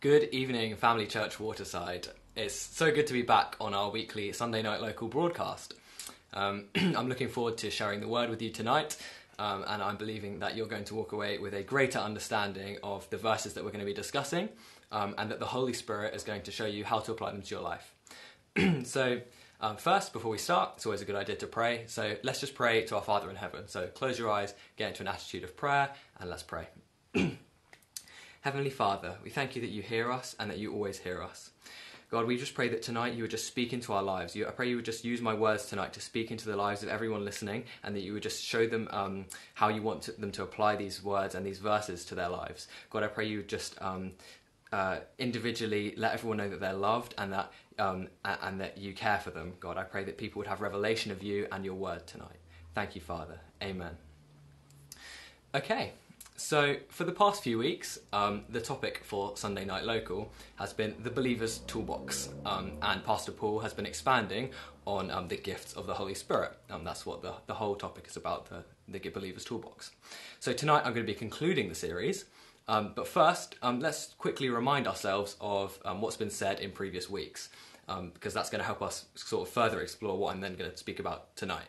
Good evening, Family Church Waterside. It's so good to be back on our weekly Sunday night local broadcast. Um, I'm looking forward to sharing the word with you tonight, um, and I'm believing that you're going to walk away with a greater understanding of the verses that we're going to be discussing, um, and that the Holy Spirit is going to show you how to apply them to your life. so, um, first, before we start, it's always a good idea to pray. So, let's just pray to our Father in heaven. So, close your eyes, get into an attitude of prayer, and let's pray. Heavenly Father, we thank you that you hear us and that you always hear us. God, we just pray that tonight you would just speak into our lives. You, I pray you would just use my words tonight to speak into the lives of everyone listening and that you would just show them um, how you want to, them to apply these words and these verses to their lives. God, I pray you would just um, uh, individually let everyone know that they're loved and that, um, and that you care for them. God, I pray that people would have revelation of you and your word tonight. Thank you, Father. Amen. Okay. So, for the past few weeks, um, the topic for Sunday Night Local has been the Believer's Toolbox, um, and Pastor Paul has been expanding on um, the gifts of the Holy Spirit. Um, that's what the, the whole topic is about the, the Believer's Toolbox. So, tonight I'm going to be concluding the series, um, but first, um, let's quickly remind ourselves of what's been said in previous weeks, because that's going to help us sort of further explore what I'm then going to speak about tonight.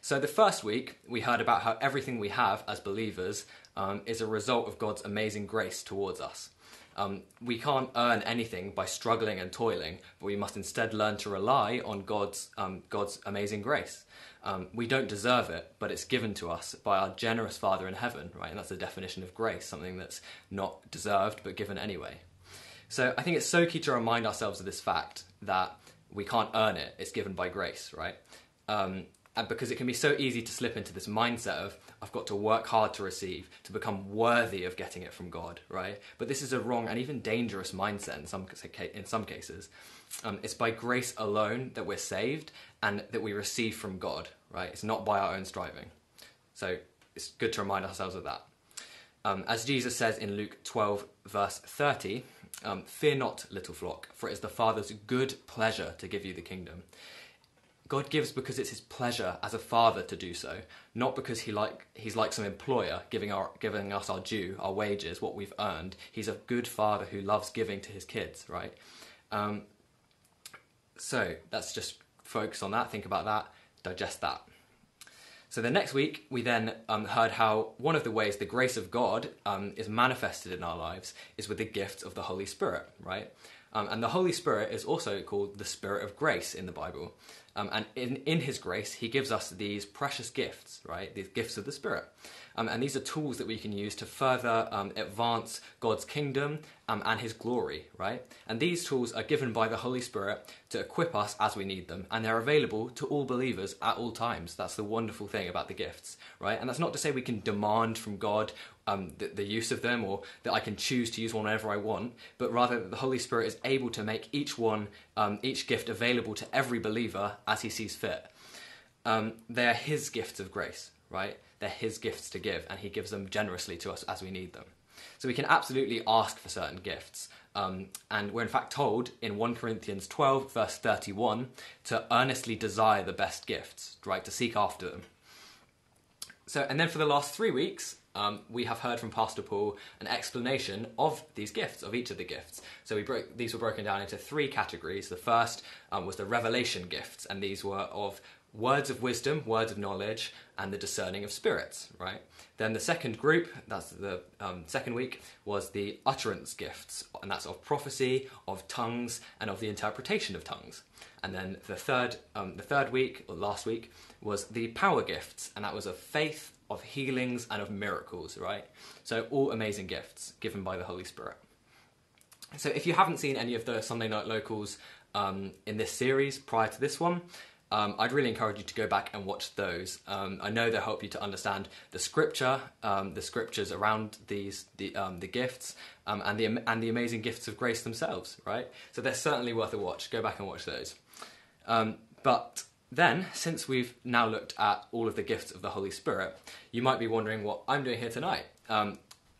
So, the first week, we heard about how everything we have as believers um, is a result of God's amazing grace towards us. Um, we can't earn anything by struggling and toiling, but we must instead learn to rely on God's, um, God's amazing grace. Um, we don't deserve it, but it's given to us by our generous Father in heaven, right? And that's the definition of grace, something that's not deserved but given anyway. So I think it's so key to remind ourselves of this fact that we can't earn it, it's given by grace, right? Um, and because it can be so easy to slip into this mindset of I've got to work hard to receive to become worthy of getting it from God, right? But this is a wrong and even dangerous mindset in some in some cases. Um, it's by grace alone that we're saved and that we receive from God, right? It's not by our own striving. So it's good to remind ourselves of that. Um, as Jesus says in Luke 12, verse 30, um, Fear not, little flock, for it is the Father's good pleasure to give you the kingdom. God gives because it's his pleasure as a father to do so, not because he like he's like some employer giving our giving us our due, our wages, what we've earned. He's a good father who loves giving to his kids, right? Um, so let's just focus on that, think about that, digest that. So the next week, we then um, heard how one of the ways the grace of God um, is manifested in our lives is with the gift of the Holy Spirit, right? Um, and the Holy Spirit is also called the Spirit of grace in the Bible. Um, and in, in His grace, He gives us these precious gifts, right? These gifts of the Spirit. Um, and these are tools that we can use to further um, advance God's kingdom um, and His glory, right? And these tools are given by the Holy Spirit to equip us as we need them. And they're available to all believers at all times. That's the wonderful thing about the gifts, right? And that's not to say we can demand from God um, the, the, use of them or that I can choose to use one whenever I want, but rather that the Holy Spirit is able to make each one, um, each gift available to every believer as he sees fit. Um, they are his gifts of grace, right? They're his gifts to give, and he gives them generously to us as we need them. So we can absolutely ask for certain gifts. Um, and we're in fact told in 1 Corinthians 12, verse 31, to earnestly desire the best gifts, right? To seek after them. So, and then for the last three weeks, um, we have heard from Pastor Paul an explanation of these gifts, of each of the gifts. So we broke these were broken down into three categories. The first um, was the revelation gifts, and these were of words of wisdom, words of knowledge, and the discerning of spirits. Right. Then the second group, that's the um, second week, was the utterance gifts, and that's of prophecy, of tongues, and of the interpretation of tongues. And then the third, um, the third week or last week was the power gifts, and that was of faith, of healings and of miracles, right? So, all amazing gifts given by the Holy Spirit. So, if you haven't seen any of the Sunday Night Locals um, in this series prior to this one, um, I'd really encourage you to go back and watch those. Um, I know they'll help you to understand the scripture, um, the scriptures around these, the, um, the gifts, um, and the and the amazing gifts of grace themselves. Right, so they're certainly worth a watch. Go back and watch those. Um, but then, since we've now looked at all of the gifts of the Holy Spirit, you might be wondering what I'm doing here tonight.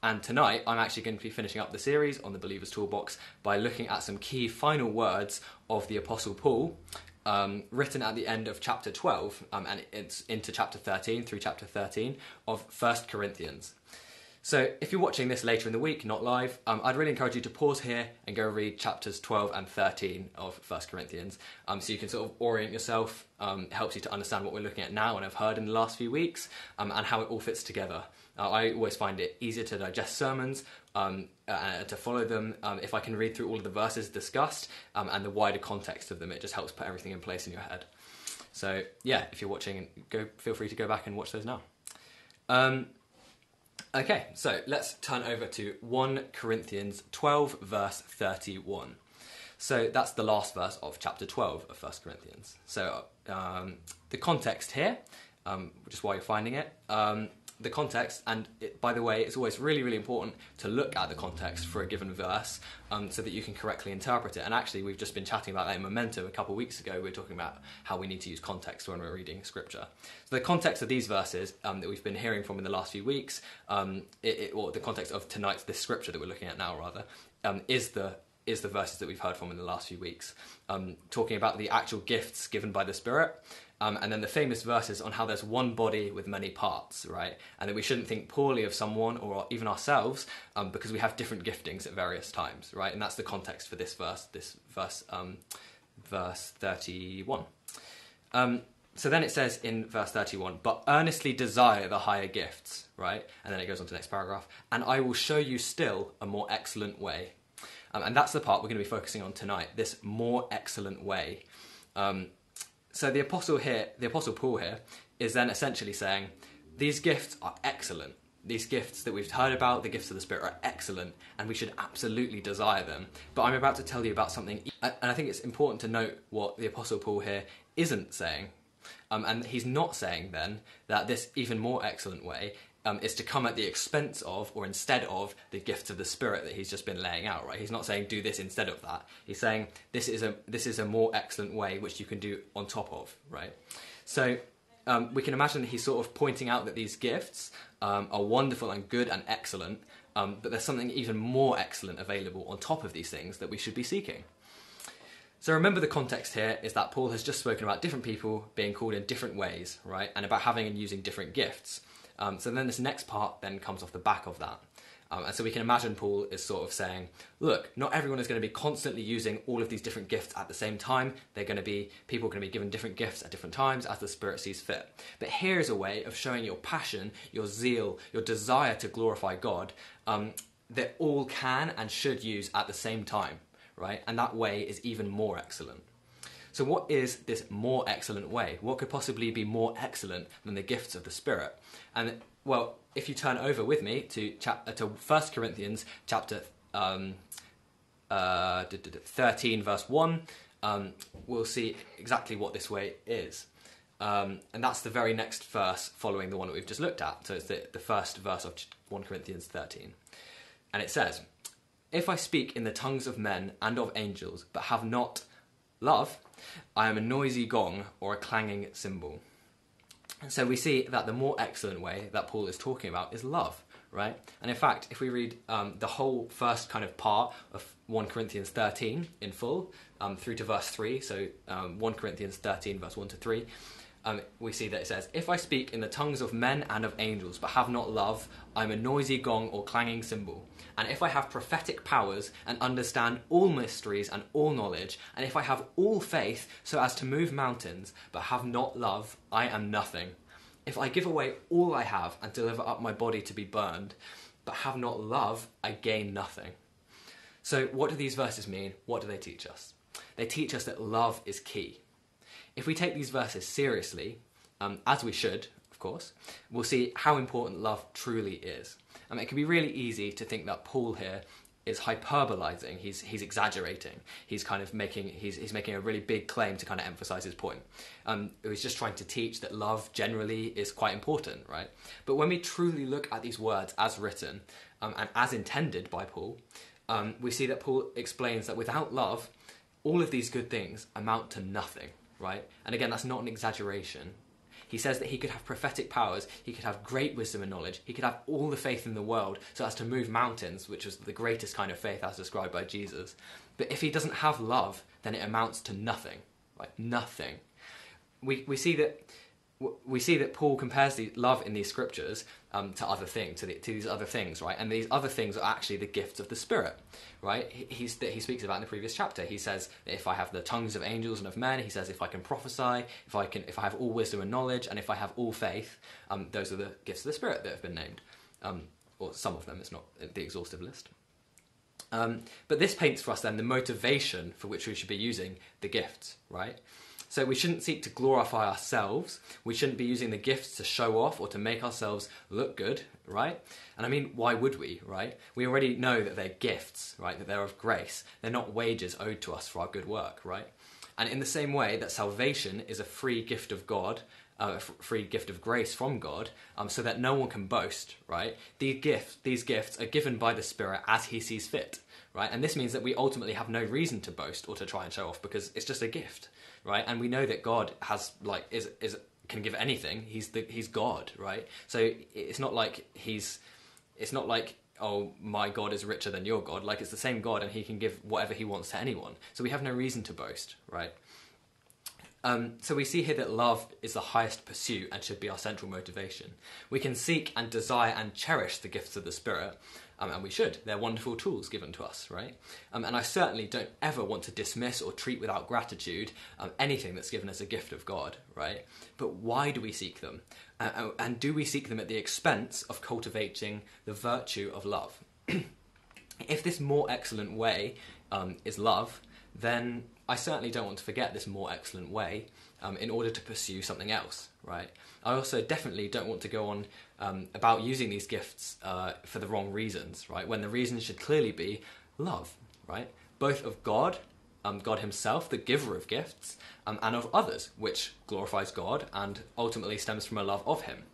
And tonight, I'm actually going to be finishing up the series on the Believer's Toolbox by looking at some key final words of the Apostle Paul, um, written at the end of chapter 12, um, and it's into chapter 13, through chapter 13 of First Corinthians. So, if you're watching this later in the week, not live, um, I'd really encourage you to pause here and go read chapters 12 and 13 of First Corinthians um, so you can sort of orient yourself. Um, it helps you to understand what we're looking at now and have heard in the last few weeks um, and how it all fits together. Uh, I always find it easier to digest sermons, um, uh, to follow them um, if I can read through all of the verses discussed and the wider context of them. It just helps put everything in place in your head. So, yeah, if you're watching, go feel free to go back and watch those now. Okay, so let's turn over to 1 Corinthians 12, verse 31. So that's the last verse of chapter 12 of 1 Corinthians. So um, the context here, um, which is why you're finding it, um, the context, and it, by the way, it's always really, really important to look at the context for a given verse um, so that you can correctly interpret it. And actually, we've just been chatting about that in Momentum a couple of weeks ago. We were talking about how we need to use context when we're reading scripture. So, the context of these verses um, that we've been hearing from in the last few weeks, um, it, it, or the context of tonight's, this scripture that we're looking at now, rather, um, is the is the verses that we've heard from in the last few weeks, um, talking about the actual gifts given by the Spirit um, and then the famous verses on how there's one body with many parts, right? And that we shouldn't think poorly of someone or even ourselves um, because we have different giftings at various times, right? And that's the context for this verse, this verse, um, verse 31. Um, so then it says in verse 31, but earnestly desire the higher gifts, right? And then it goes on to the next paragraph, and I will show you still a more excellent way. Um, and that's the part we're going to be focusing on tonight, this more excellent way. Um, so the apostle here, the apostle Paul here, is then essentially saying these gifts are excellent. These gifts that we've heard about, the gifts of the Spirit, are excellent, and we should absolutely desire them. But I'm about to tell you about something, and I think it's important to note what the Apostle Paul here isn't saying. Um, and he's not saying then that this even more excellent way um, is to come at the expense of or instead of the gifts of the spirit that he's just been laying out right he's not saying do this instead of that he's saying this is a this is a more excellent way which you can do on top of right so um, we can imagine that he's sort of pointing out that these gifts um, are wonderful and good and excellent um, but there's something even more excellent available on top of these things that we should be seeking so remember the context here is that Paul has just spoken about different people being called in different ways, right? And about having and using different gifts. Um, so then this next part then comes off the back of that. Um, and so we can imagine Paul is sort of saying, look, not everyone is going to be constantly using all of these different gifts at the same time. They're going to be, people are going to be given different gifts at different times as the Spirit sees fit. But here's a way of showing your passion, your zeal, your desire to glorify God um, that all can and should use at the same time, right? And that way is even more excellent. So, what is this more excellent way? What could possibly be more excellent than the gifts of the Spirit? And well, if you turn over with me to chap- uh, to First Corinthians chapter um, uh, 13, verse 1, um, we'll see exactly what this way is. Um, and that's the very next verse following the one that we've just looked at. So it's the, the first verse of 1 Corinthians 13. And it says, If I speak in the tongues of men and of angels, but have not love, I am a noisy gong or a clanging cymbal. So we see that the more excellent way that Paul is talking about is love, right? And in fact, if we read um, the whole first kind of part of 1 Corinthians 13 in full um, through to verse 3, so um, 1 Corinthians 13, verse 1 to 3, um, we see that it says, If I speak in the tongues of men and of angels, but have not love, I'm a noisy gong or clanging cymbal. And if I have prophetic powers and understand all mysteries and all knowledge, and if I have all faith so as to move mountains, but have not love, I am nothing. If I give away all I have and deliver up my body to be burned, but have not love, I gain nothing. So, what do these verses mean? What do they teach us? They teach us that love is key. If we take these verses seriously, um, as we should, of course, we'll see how important love truly is. Mean, it can be really easy to think that Paul here is hyperbolizing. He's he's exaggerating. He's kind of making he's he's making a really big claim to kind of emphasize his point. Um, he's just trying to teach that love generally is quite important, right? But when we truly look at these words as written um, and as intended by Paul, um, we see that Paul explains that without love, all of these good things amount to nothing, right? And again, that's not an exaggeration. He says that he could have prophetic powers, he could have great wisdom and knowledge, he could have all the faith in the world so as to move mountains, which was the greatest kind of faith as described by Jesus. But if he doesn't have love, then it amounts to nothing. Right? Nothing. We, we see that we see that Paul compares the love in these scriptures um, to other things, to, the, to these other things, right? And these other things are actually the gifts of the Spirit, right? He, he's, he speaks about in the previous chapter. He says, if I have the tongues of angels and of men, he says, if I can prophesy, if I can, if I have all wisdom and knowledge, and if I have all faith, um, those are the gifts of the Spirit that have been named, um, or some of them. It's not the exhaustive list. Um, but this paints for us then the motivation for which we should be using the gifts, right? So we shouldn't seek to glorify ourselves. We shouldn't be using the gifts to show off or to make ourselves look good, right? And I mean, why would we, right? We already know that they're gifts, right? That they're of grace. They're not wages owed to us for our good work, right? And in the same way that salvation is a free gift of God, uh, a free gift of grace from God, um, so that no one can boast, right? These gifts, these gifts are given by the Spirit as He sees fit, right? And this means that we ultimately have no reason to boast or to try and show off because it's just a gift, right? And we know that God has like is is can give anything. He's the he's God, right? So it's not like he's it's not like oh my God is richer than your God. Like it's the same God and he can give whatever he wants to anyone. So we have no reason to boast, right? Um, so we see here that love is the highest pursuit and should be our central motivation. We can seek and desire and cherish the gifts of the Spirit, um, and we should. They're wonderful tools given to us, right? Um, and I certainly don't ever want to dismiss or treat without gratitude um, anything that's given as a gift of God, right? But why do we seek them? Uh, uh and do we seek them at the expense of cultivating the virtue of love? if this more excellent way um, is love, then I certainly don't want to forget this more excellent way um, in order to pursue something else, right? I also definitely don't want to go on um, about using these gifts uh, for the wrong reasons, right? When the reason should clearly be love, right? Both of God, um, God Himself, the giver of gifts, um, and of others, which glorifies God and ultimately stems from a love of Him.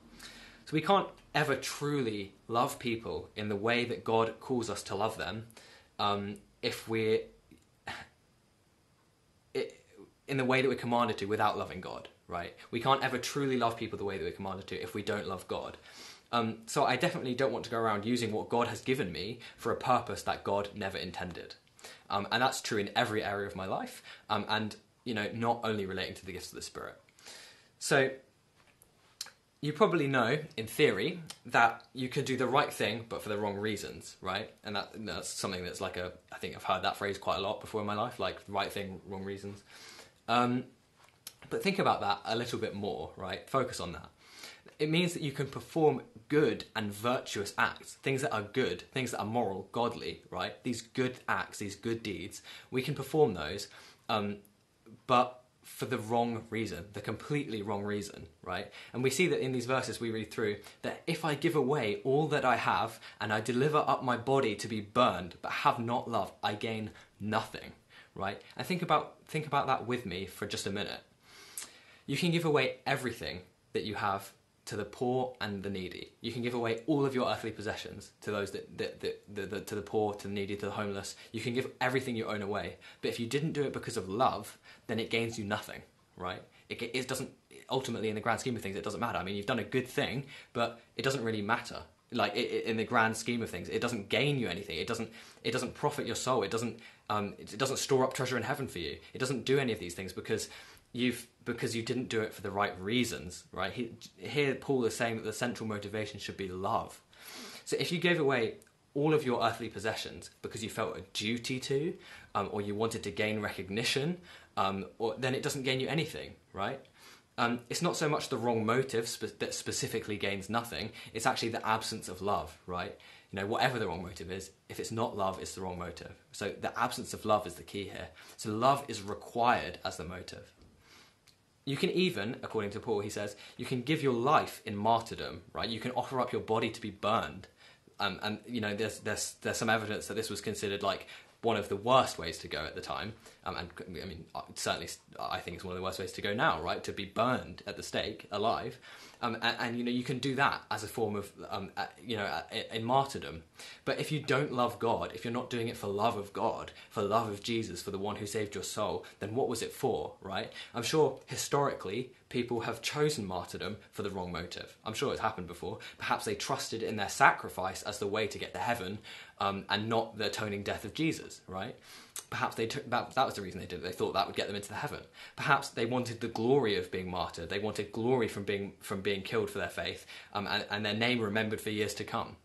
So we can't ever truly love people in the way that God calls us to love them um, if we're in the way that we're commanded to without loving God, right? We can't ever truly love people the way that we're commanded to if we don't love God. Um, so I definitely don't want to go around using what God has given me for a purpose that God never intended. Um, and that's true in every area of my life, um, and you know, not only relating to the gifts of the Spirit. So you probably know, in theory, that you can do the right thing, but for the wrong reasons, right? And that, that's something that's like a, I think I've heard that phrase quite a lot before in my life, like right thing, wrong reasons. Um, but think about that a little bit more, right? Focus on that. It means that you can perform good and virtuous acts, things that are good, things that are moral, godly, right? These good acts, these good deeds, we can perform those, um, but for the wrong reason, the completely wrong reason, right? And we see that in these verses we read through that if I give away all that I have and I deliver up my body to be burned but have not love, I gain nothing right? And think about think about that with me for just a minute. You can give away everything that you have to the poor and the needy. You can give away all of your earthly possessions to those that, that, that, that, that, to the poor, to the needy, to the homeless. You can give everything you own away. But if you didn't do it because of love, then it gains you nothing, right? It, it doesn't ultimately, in the grand scheme of things, it doesn't matter. I mean, you've done a good thing, but it doesn't really matter like it, it, in the grand scheme of things it doesn't gain you anything. It doesn't it doesn't profit your soul. It doesn't um, it, it, doesn't store up treasure in heaven for you. It doesn't do any of these things because you've because you didn't do it for the right reasons right? He, here paul is saying that the central motivation should be love. So if you gave away all of your earthly possessions because you felt a duty to um, or you wanted to gain recognition um, or then it doesn't gain you anything right um, it's not so much the wrong motive spe- that specifically gains nothing, it's actually the absence of love, right? You know, whatever the wrong motive is, if it's not love, it's the wrong motive. So the absence of love is the key here. So love is required as the motive. You can even, according to Paul, he says, you can give your life in martyrdom, right? You can offer up your body to be burned. Um, and you know, there's there's there's some evidence that this was considered like one of the worst ways to go at the time. Um, and I mean, certainly, I think it's one of the worst ways to go now, right? To be burned at the stake alive. Um, and, and, you know, you can do that as a form of, um, uh, you know, uh, in martyrdom. But if you don't love God, if you're not doing it for love of God, for love of Jesus, for the one who saved your soul, then what was it for, right? I'm sure historically people have chosen martyrdom for the wrong motive. I'm sure it's happened before. Perhaps they trusted in their sacrifice as the way to get to heaven um, and not the atoning death of Jesus, right? Perhaps they took that, that was the reason they did it. They thought that would get them into the heaven. Perhaps they wanted the glory of being martyred. They wanted glory from being, from being killed for their faith um, and, and their name remembered for years to come.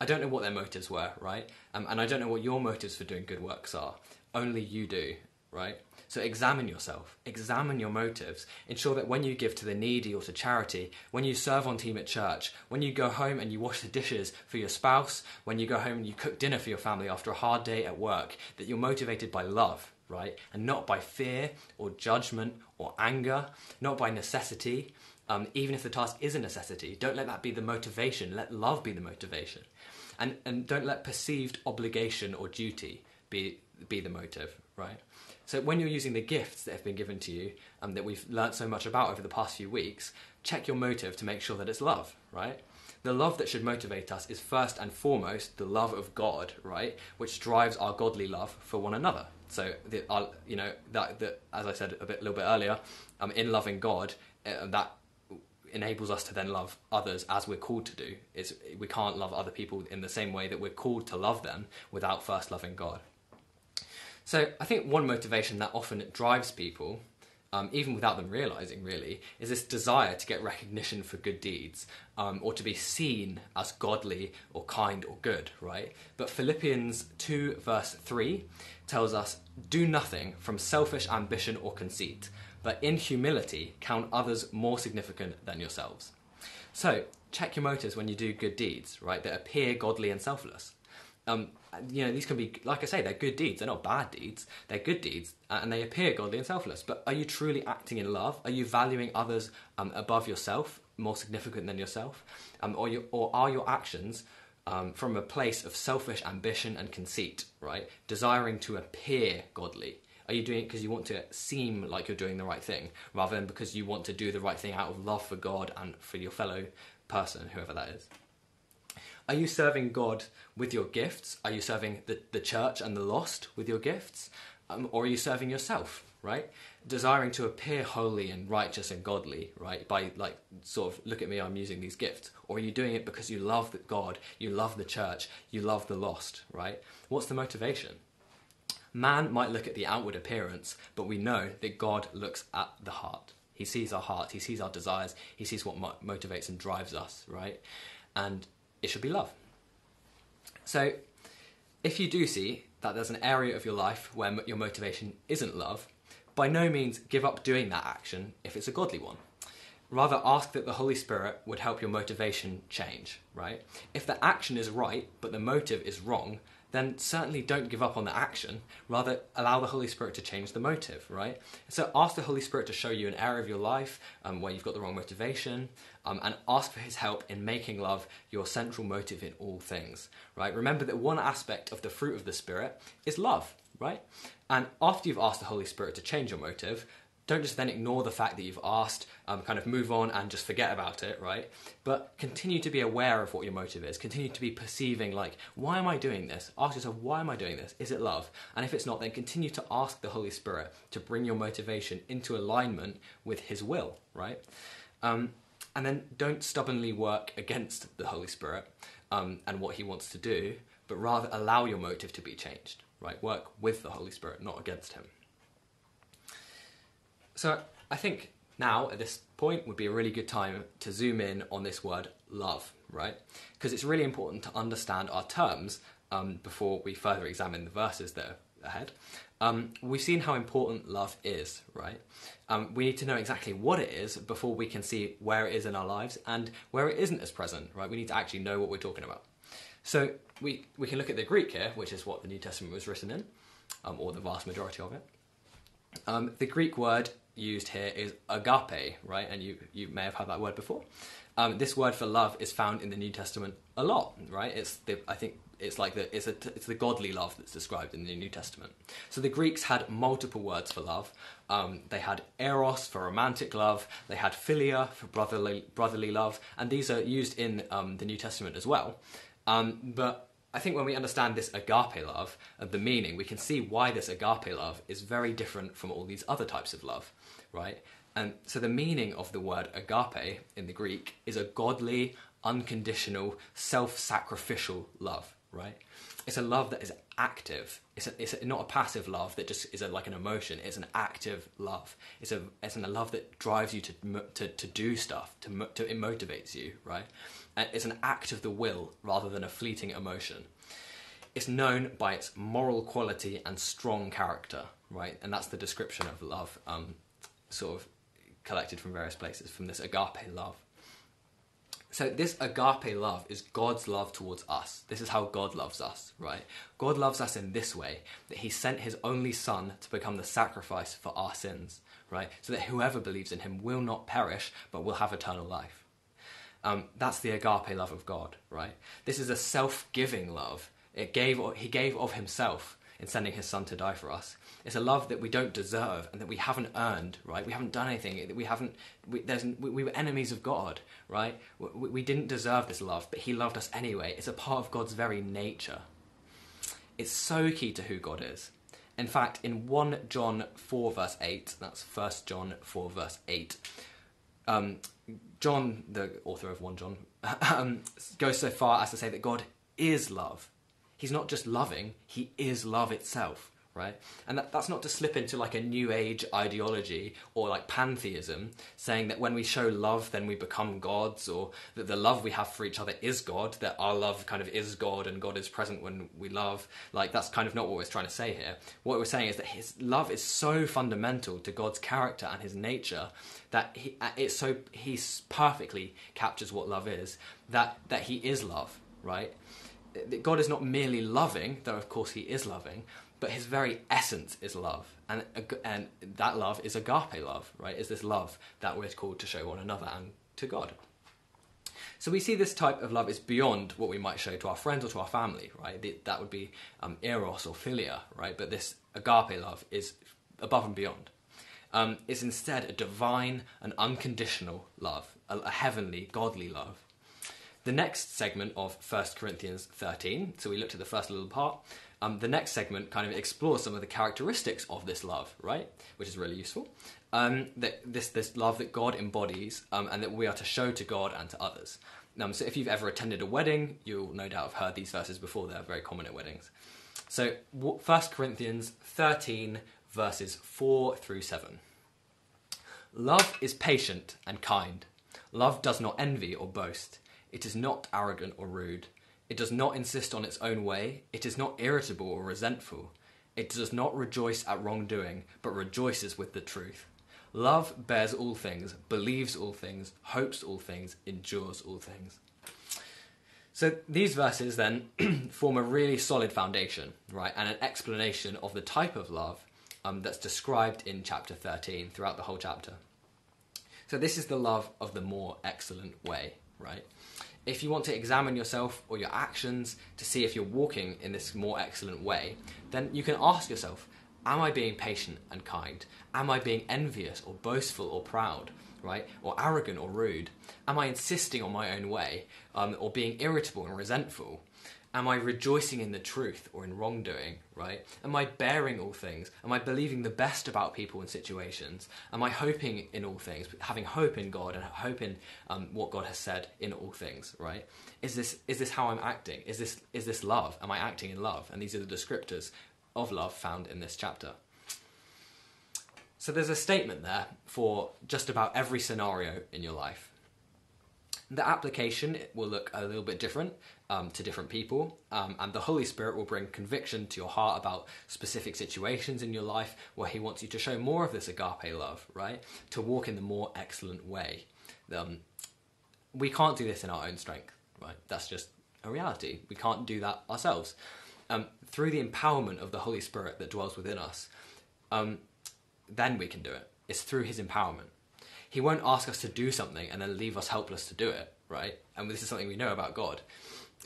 I don't know what their motives were, right? Um, and I don't know what your motives for doing good works are. Only you do, right? So examine yourself, examine your motives. Ensure that when you give to the needy or to charity, when you serve on team at church, when you go home and you wash the dishes for your spouse, when you go home and you cook dinner for your family after a hard day at work, that you're motivated by love, right? And not by fear or judgment or anger, not by necessity. Um, even if the task is a necessity, don't let that be the motivation. Let love be the motivation. And, and don't let perceived obligation or duty be, be the motive, right? So when you're using the gifts that have been given to you and um, that we've learnt so much about over the past few weeks, check your motive to make sure that it's love, right? The love that should motivate us is first and foremost the love of God, right? Which drives our godly love for one another. So, the, uh, you know, that, that, as I said a bit, little bit earlier, um, in loving God, uh, that enables us to then love others as we're called to do. It's, we can't love other people in the same way that we're called to love them without first loving God. So I think one motivation that often drives people, um, even without them realizing really, is this desire to get recognition for good deeds um, or to be seen as godly or kind or good, right? But Philippians 2, verse 3 tells us do nothing from selfish ambition or conceit, but in humility count others more significant than yourselves. So check your motives when you do good deeds, right, that appear godly and selfless. Um, you know, these can be, like I say, they're good deeds. They're not bad deeds. They're good deeds, uh, and they appear godly and selfless. But are you truly acting in love? Are you valuing others um, above yourself, more significant than yourself? Um, or, you, or are your actions um, from a place of selfish ambition and conceit, right? Desiring to appear godly. Are you doing it because you want to seem like you're doing the right thing, rather than because you want to do the right thing out of love for God and for your fellow person, whoever that is? Are you serving God with your gifts? Are you serving the, the church and the lost with your gifts? Um, or are you serving yourself, right? Desiring to appear holy and righteous and godly, right? By like, sort of, look at me, I'm using these gifts. Or are you doing it because you love God, you love the church, you love the lost, right? What's the motivation? Man might look at the outward appearance, but we know that God looks at the heart. He sees our heart, He sees our desires, He sees what mo- motivates and drives us, right? And it should be love. So, if you do see that there's an area of your life where your motivation isn't love, by no means give up doing that action if it's a godly one. Rather, ask that the Holy Spirit would help your motivation change, right? If the action is right, but the motive is wrong, then certainly don't give up on the action. Rather, allow the Holy Spirit to change the motive, right? So ask the Holy Spirit to show you an area of your life um, where you've got the wrong motivation, um, and ask for His help in making love your central motive in all things, right? Remember that one aspect of the fruit of the Spirit is love, right? And after you've asked the Holy Spirit to change your motive, don't just then ignore the fact that you've asked, um, kind of move on and just forget about it, right? But continue to be aware of what your motive is. Continue to be perceiving, like, why am I doing this? Ask yourself, why am I doing this? Is it love? And if it's not, then continue to ask the Holy Spirit to bring your motivation into alignment with His will, right? Um, and then don't stubbornly work against the Holy Spirit um, and what He wants to do, but rather allow your motive to be changed, right? Work with the Holy Spirit, not against Him. So I think now at this point would be a really good time to zoom in on this word love, right? Because it's really important to understand our terms um, before we further examine the verses that are ahead. Um, we've seen how important love is, right? Um, we need to know exactly what it is before we can see where it is in our lives and where it isn't as present, right? We need to actually know what we're talking about. So we, we can look at the Greek here, which is what the New Testament was written in, um, or the vast majority of it. Um, the Greek word used here is agape, right? And you, you may have heard that word before. Um, this word for love is found in the New Testament a lot, right? It's the, I think it's like the it's, a, it's the godly love that's described in the New Testament. So the Greeks had multiple words for love. Um, they had eros for romantic love. They had philia for brotherly brotherly love, and these are used in um, the New Testament as well. Um, but I think when we understand this agape love and the meaning, we can see why this agape love is very different from all these other types of love, right? And so the meaning of the word agape in the Greek is a godly, unconditional, self sacrificial love, right? It's a love that is active. It's, a, it's a, not a passive love that just is a, like an emotion. It's an active love. It's a it's a love that drives you to to, to do stuff. To, to it motivates you, right? And it's an act of the will rather than a fleeting emotion. It's known by its moral quality and strong character, right? And that's the description of love, um, sort of collected from various places from this agape love. So this agape love is God's love towards us. This is how God loves us, right? God loves us in this way that he sent his only son to become the sacrifice for our sins, right? So that whoever believes in him will not perish but will have eternal life. Um, that's the agape love of God, right? This is a self-giving love. It gave he gave of himself in sending his son to die for us. It's a love that we don't deserve and that we haven't earned, right? We haven't done anything. We haven't. We, there's, we, we were enemies of God, right? We, we didn't deserve this love, but He loved us anyway. It's a part of God's very nature. It's so key to who God is. In fact, in 1 John 4, verse 8, that's 1 John 4, verse 8, um, John, the author of 1 John, um, goes so far as to say that God is love. He's not just loving, He is love itself right? And that, that's not to slip into like a new age ideology or like pantheism, saying that when we show love, then we become gods, or that the love we have for each other is God, that our love kind of is God and God is present when we love. Like, that's kind of not what we're trying to say here. What we're saying is that his love is so fundamental to God's character and his nature that he, uh, it's so, he perfectly captures what love is, that, that he is love, right? God is not merely loving, though of course he is loving, but his very essence is love, and and that love is agape love, right? Is this love that we're called to show one another and to God. So we see this type of love is beyond what we might show to our friends or to our family, right? That would be um, eros or philia, right? But this agape love is above and beyond. Um, it's instead a divine and unconditional love, a, a heavenly, godly love. The next segment of 1 Corinthians 13, so we looked at the first little part, um, the next segment kind of explores some of the characteristics of this love, right? Which is really useful. Um, that this this love that God embodies, um, and that we are to show to God and to others. Um, so if you've ever attended a wedding, you'll no doubt have heard these verses before. They're very common at weddings. So 1 Corinthians 13 verses 4 through 7. Love is patient and kind. Love does not envy or boast. It is not arrogant or rude. It does not insist on its own way. It is not irritable or resentful. It does not rejoice at wrongdoing, but rejoices with the truth. Love bears all things, believes all things, hopes all things, endures all things. So these verses then form a really solid foundation, right, and an explanation of the type of love um, that's described in chapter 13 throughout the whole chapter. So this is the love of the more excellent way, right? If you want to examine yourself or your actions to see if you're walking in this more excellent way, then you can ask yourself Am I being patient and kind? Am I being envious or boastful or proud? Right? Or arrogant or rude? Am I insisting on my own way? Um, or being irritable and resentful? Am I rejoicing in the truth or in wrongdoing, right? Am I bearing all things? Am I believing the best about people and situations? Am I hoping in all things, having hope in God and hope in um, what God has said in all things, right? Is this, is this how I'm acting? Is this, is this love? Am I acting in love? And these are the descriptors of love found in this chapter. So there's a statement there for just about every scenario in your life. The application will look a little bit different um, to different people, um, and the Holy Spirit will bring conviction to your heart about specific situations in your life where He wants you to show more of this agape love, right? To walk in the more excellent way. Um, we can't do this in our own strength, right? That's just a reality. We can't do that ourselves. Um, through the empowerment of the Holy Spirit that dwells within us, um, then we can do it. It's through His empowerment. He won't ask us to do something and then leave us helpless to do it, right? And this is something we know about God.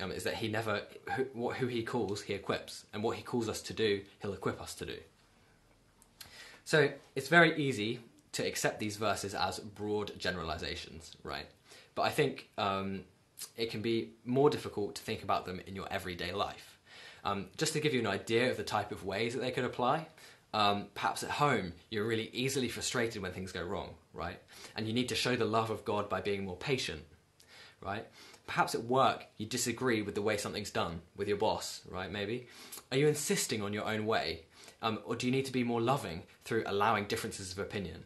Um, is that he never who, who he calls he equips and what he calls us to do he'll equip us to do so it's very easy to accept these verses as broad generalizations right but i think um, it can be more difficult to think about them in your everyday life um, just to give you an idea of the type of ways that they could apply Um, perhaps at home, you're really easily frustrated when things go wrong, right? And you need to show the love of God by being more patient, right? Perhaps at work, you disagree with the way something's done with your boss, right? Maybe. Are you insisting on your own way? Um, or do you need to be more loving through allowing differences of opinion?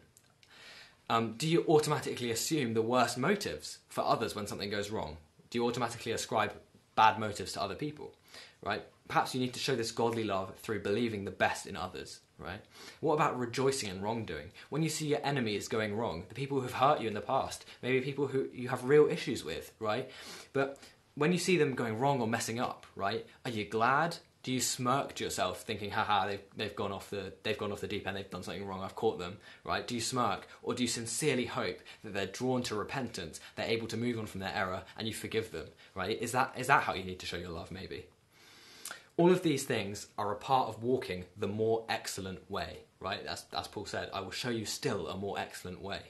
Um, do you automatically assume the worst motives for others when something goes wrong? Do you automatically ascribe bad motives to other people? Right? Perhaps you need to show this godly love through believing the best in others. Right? What about rejoicing in wrongdoing? When you see your enemies going wrong, the people who've hurt you in the past, maybe people who you have real issues with, right? But when you see them going wrong or messing up, right? Are you glad? do you smirk to yourself thinking haha they've, they've gone off the they've gone off the deep end they've done something wrong i've caught them right do you smirk or do you sincerely hope that they're drawn to repentance they're able to move on from their error and you forgive them right is that is that how you need to show your love maybe all of these things are a part of walking the more excellent way right? That's as paul said i will show you still a more excellent way.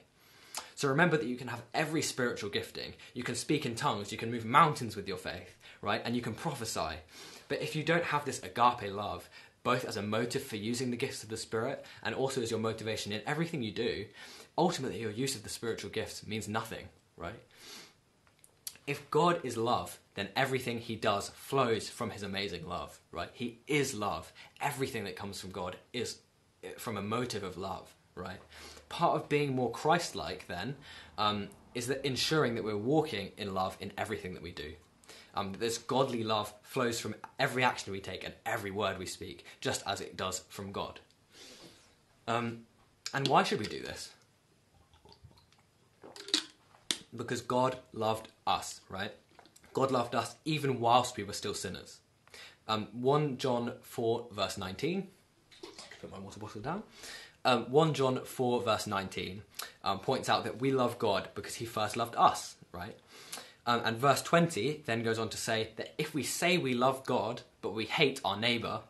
So remember that you can have every spiritual gifting. You can speak in tongues you can move mountains with your faith right? And you can prophesy. But if you don't have this agape love, both as a motive for using the gifts of the Spirit and also as your motivation in everything you do, ultimately your use of the spiritual gifts means nothing, right? If God is love, then everything he does flows from his amazing love, right? He is love. Everything that comes from God is eh, from a motive of love, right? Part of being more Christ like, then, um, is that ensuring that we're walking in love in everything that we do. Um, this godly love flows from every action we take and every word we speak, just as it does from God. Um, and why should we do this? Because God loved us, right? God loved us even whilst we were still sinners. Um, 1 John 4, verse 19. Put my water bottle down. Um, 1 John 4, verse 19 um, points out that we love God because he first loved us, right? Um, and verse 20 then goes on to say that if we say we love God, but we hate our neighbour,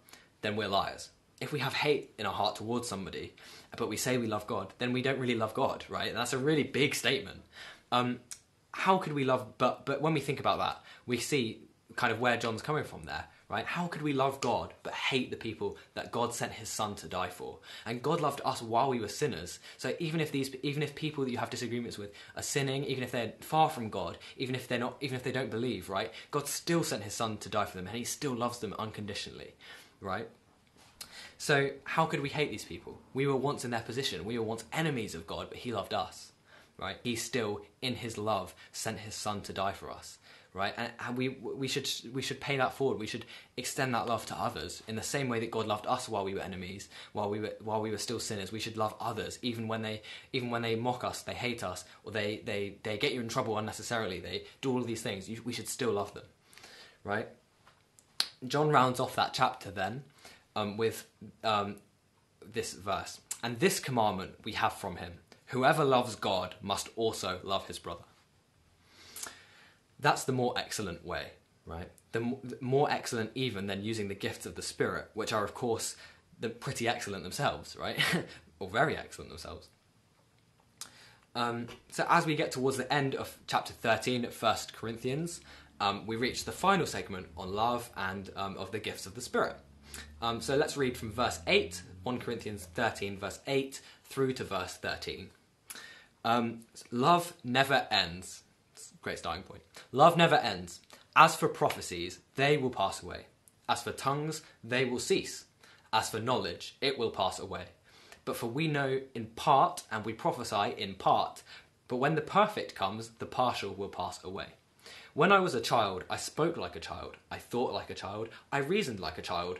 then we're liars. If we have hate in our heart towards somebody, but we say we love God, then we don't really love God, right? That's a really big statement. Um, how could we love, but, but when we think about that, we see kind of where John's coming from there right? How could we love God but hate the people that God sent his son to die for? And God loved us while we were sinners. So even if these even if people that you have disagreements with are sinning, even if they're far from God, even if they're not even if they don't believe, right? God still sent his son to die for them and he still loves them unconditionally, right? So how could we hate these people? We were once in their position. We were once enemies of God, but he loved us. Right? He still in his love sent his son to die for us right? And, we we should we should pay that forward. We should extend that love to others in the same way that God loved us while we were enemies, while we were while we were still sinners. We should love others even when they even when they mock us, they hate us, or they they they get you in trouble unnecessarily. They do all these things. We should still love them, right? John rounds off that chapter then um, with um, this verse. And this commandment we have from him whoever loves God must also love his brother that's the more excellent way, right? The more excellent even than using the gifts of the Spirit, which are, of course, the pretty excellent themselves, right? or very excellent themselves. Um, so as we get towards the end of chapter 13 of 1 Corinthians, um, we reach the final segment on love and um, of the gifts of the Spirit. Um, so let's read from verse 8, 1 Corinthians 13, verse 8, through to verse 13. Um, love never ends. Great starting point. Love never ends. As for prophecies, they will pass away. As for tongues, they will cease. As for knowledge, it will pass away. But for we know in part, and we prophesy in part. But when the perfect comes, the partial will pass away. When I was a child, I spoke like a child, I thought like a child, I reasoned like a child.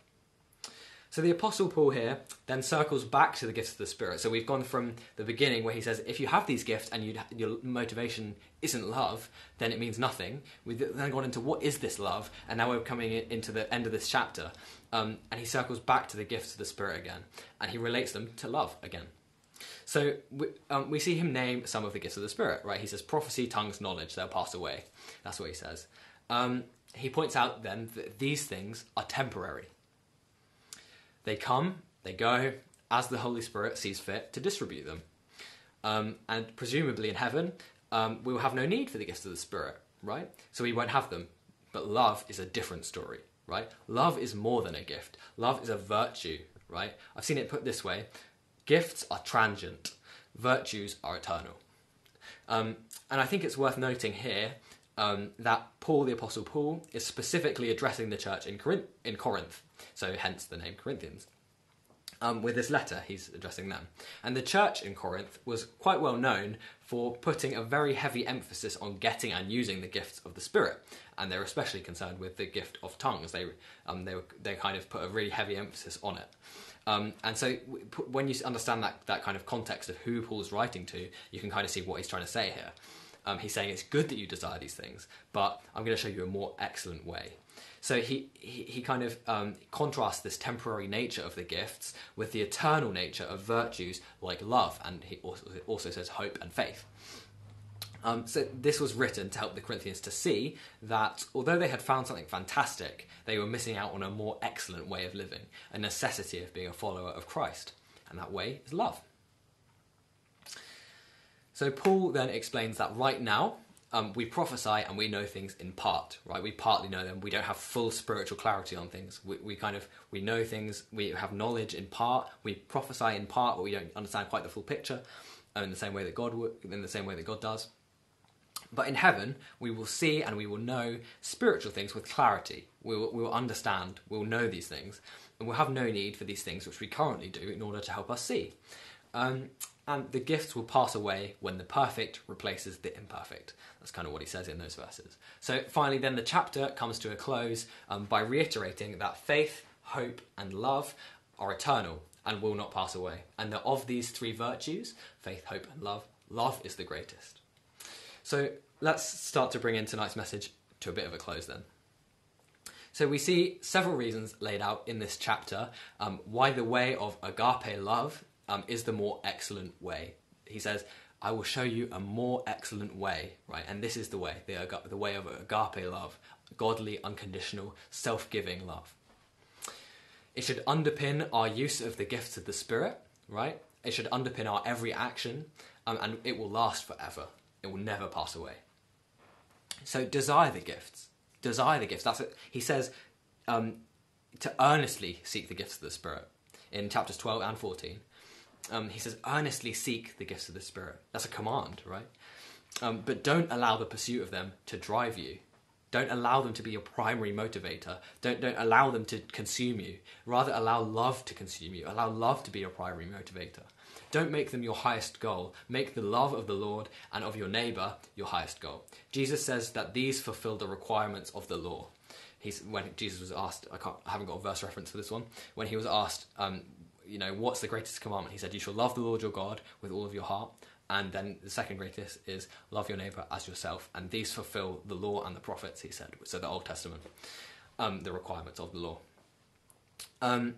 So the Apostle Paul here then circles back to the gifts of the Spirit. So we've gone from the beginning where he says, if you have these gifts and your motivation isn't love, then it means nothing. We've then gone into what is this love, and now we're coming into the end of this chapter. Um, and he circles back to the gifts of the Spirit again, and he relates them to love again. So we, um, we see him name some of the gifts of the Spirit, right? He says prophecy, tongues, knowledge, they'll pass away. That's what he says. Um, he points out then that these things are temporary. They come, they go, as the Holy Spirit sees fit to distribute them. Um, and presumably in heaven, um, we will have no need for the gifts of the Spirit, right? So we won't have them. But love is a different story, right? Love is more than a gift. Love is a virtue, right? I've seen it put this way gifts are transient, virtues are eternal. Um, and I think it's worth noting here um, that Paul, the Apostle Paul, is specifically addressing the church in Corinth, in Corinth so hence the name Corinthians. Um, with this letter, he's addressing them. And the church in Corinth was quite well known for putting a very heavy emphasis on getting and using the gifts of the Spirit. And they're especially concerned with the gift of tongues. They, um, they, were, they kind of put a really heavy emphasis on it. Um, and so when you understand that, that kind of context of who Paul's writing to, you can kind of see what he's trying to say here. Um, he's saying it's good that you desire these things, but I'm going to show you a more excellent way. So he, he, he kind of um, contrasts this temporary nature of the gifts with the eternal nature of virtues like love, and he also, also says hope and faith. Um, so this was written to help the Corinthians to see that although they had found something fantastic, they were missing out on a more excellent way of living, a necessity of being a follower of Christ, and that way is love. So Paul then explains that right now um, we prophesy and we know things in part, right? We partly know them. We don't have full spiritual clarity on things. We, we kind of we know things. We have knowledge in part. We prophesy in part, but we don't understand quite the full picture. Uh, in the same way that God in the same way that God does. But in heaven, we will see and we will know spiritual things with clarity. We will, we will understand. We will know these things, and we'll have no need for these things which we currently do in order to help us see. Um, and the gifts will pass away when the perfect replaces the imperfect. That's kind of what he says in those verses. So finally, then the chapter comes to a close um, by reiterating that faith, hope, and love are eternal and will not pass away. And that of these three virtues, faith, hope, and love, love is the greatest. So let's start to bring in tonight's message to a bit of a close then. So we see several reasons laid out in this chapter um, why the way of agape love um, is the more excellent way. He says, I will show you a more excellent way, right? And this is the way, the, the way of agape love, godly, unconditional, self giving love. It should underpin our use of the gifts of the Spirit, right? It should underpin our every action, um, and it will last forever. It will never pass away. So desire the gifts. Desire the gifts. That's it. He says um, to earnestly seek the gifts of the Spirit in chapters 12 and 14 um, he says, earnestly seek the gifts of the Spirit. That's a command, right? Um, but don't allow the pursuit of them to drive you. Don't allow them to be your primary motivator. Don't, don't allow them to consume you. Rather, allow love to consume you. Allow love to be your primary motivator. Don't make them your highest goal. Make the love of the Lord and of your neighbor your highest goal. Jesus says that these fulfill the requirements of the law. He's, when Jesus was asked, I, can't, I, haven't got a verse reference for this one, when he was asked, um, you know, what's the greatest commandment? He said, You shall love the Lord your God with all of your heart. And then the second greatest is love your neighbor as yourself. And these fulfill the law and the prophets, he said. So the Old Testament, um, the requirements of the law. Um,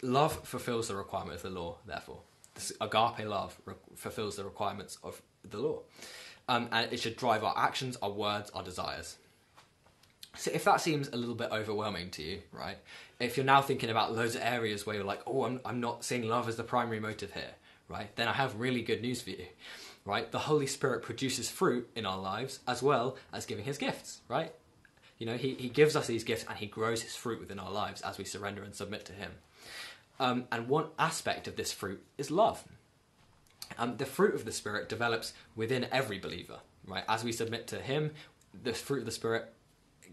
love fulfills the requirement of the law, therefore. This agape love re- fulfills the requirements of the law. Um, and it should drive our actions, our words, our desires. So if that seems a little bit overwhelming to you, right? If you're now thinking about loads of areas where you're like, oh, I'm, I'm not seeing love as the primary motive here, right? Then I have really good news for you, right? The Holy Spirit produces fruit in our lives as well as giving his gifts, right? You know, he, he gives us these gifts and he grows his fruit within our lives as we surrender and submit to him. Um, and one aspect of this fruit is love. Um, the fruit of the Spirit develops within every believer, right? As we submit to him, the fruit of the Spirit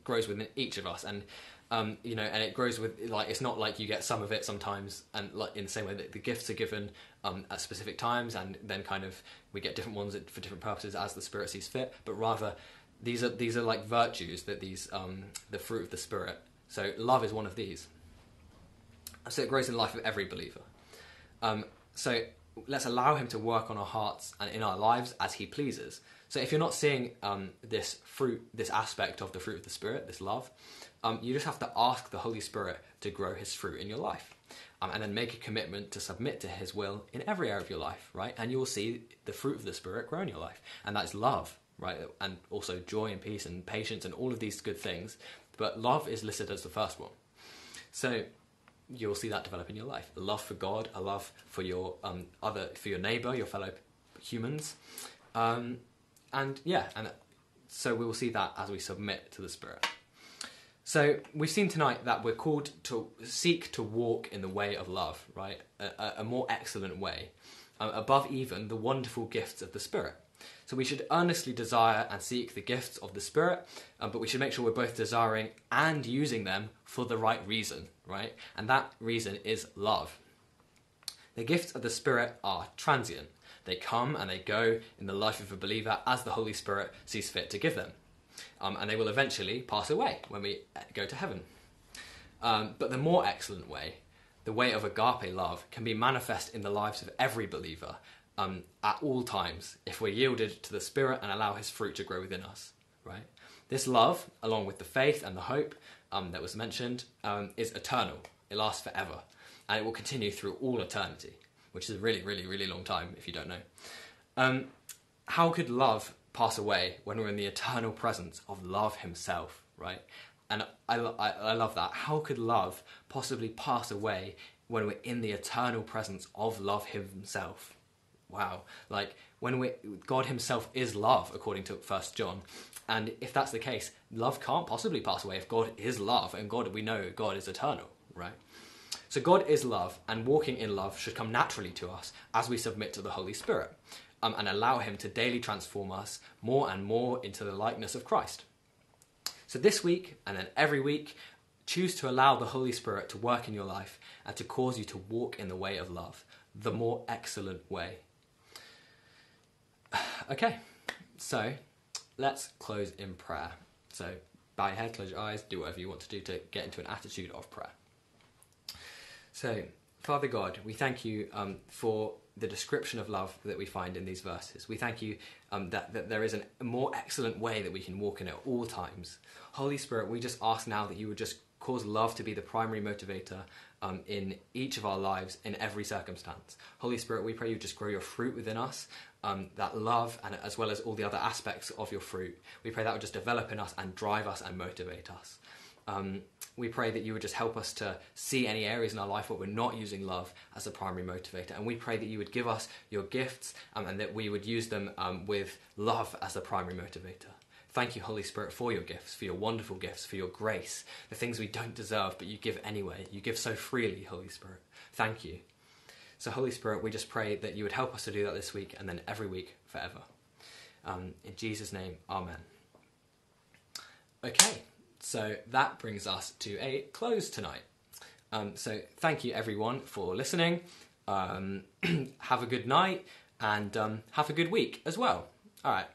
grows within each of us, and um, you know, and it grows with like it's not like you get some of it sometimes, and like in the same way that the gifts are given um, at specific times, and then kind of we get different ones for different purposes as the Spirit sees fit. But rather, these are these are like virtues that these um, the fruit of the Spirit. So love is one of these. So it grows in the life of every believer. Um, so let's allow Him to work on our hearts and in our lives as He pleases. So if you're not seeing um, this fruit, this aspect of the fruit of the Spirit, this love, um, you just have to ask the Holy Spirit to grow His fruit in your life. Um, and then make a commitment to submit to His will in every area of your life, right? And you will see the fruit of the Spirit grow in your life. And that's love, right? And also joy and peace and patience and all of these good things. But love is listed as the first one. So you'll see that develop in your life: a love for God, a love for your um, other, for your neighbor, your fellow humans, um, and yeah, and so we will see that as we submit to the Spirit. So we've seen tonight that we're called to seek to walk in the way of love, right? A, a more excellent way, uh, above even the wonderful gifts of the Spirit. So we should earnestly desire and seek the gifts of the Spirit, uh, but we should make sure we're both desiring and using them for the right reason, right? And that reason is love. The gifts of the Spirit are transient. They come and they go in the life of a believer as the Holy Spirit sees fit to give them. Um, and they will eventually pass away when we go to heaven. Um, but the more excellent way, the way of agape love, can be manifest in the lives of every believer um, at all times if we're yielded to the Spirit and allow His fruit to grow within us. Right? This love, along with the faith and the hope um, that was mentioned, um, is eternal. It lasts forever, and it will continue through all eternity which is a really, really, really long time if you don't know. Um, how could love pass away when we're in the eternal presence of love himself, right? And I, I, I love that. How could love possibly pass away when we're in the eternal presence of love himself? Wow. Like when we God himself is love according to First John. And if that's the case, love can't possibly pass away if God is love and God we know God is eternal, right? So God is love, and walking in love should come naturally to us as we submit to the Holy Spirit um, and allow Him to daily transform us more and more into the likeness of Christ. So this week, and then every week, choose to allow the Holy Spirit to work in your life and to cause you to walk in the way of love, the more excellent way. Okay, so let's close in prayer. So bow your head, close your eyes, do whatever you want to do to get into an attitude of prayer. So, Father God, we thank you um, for the description of love that we find in these verses. We thank you um, that, that there is a more excellent way that we can walk in at all times. Holy Spirit, we just ask now that you would just cause love to be the primary motivator um, in each of our lives in every circumstance. Holy Spirit, we pray you just grow your fruit within us, um, that love, and as well as all the other aspects of your fruit. We pray that would just develop in us and drive us and motivate us. Um, we pray that you would just help us to see any areas in our life where we're not using love as a primary motivator. And we pray that you would give us your gifts um, and that we would use them um, with love as the primary motivator. Thank you, Holy Spirit, for your gifts, for your wonderful gifts, for your grace, the things we don't deserve, but you give anyway. You give so freely, Holy Spirit. Thank you. So, Holy Spirit, we just pray that you would help us to do that this week and then every week forever. Um, in Jesus' name, Amen. Okay. So that brings us to a close tonight. Um, so thank you everyone for listening. Um, have a good night and um, have a good week as well. All right.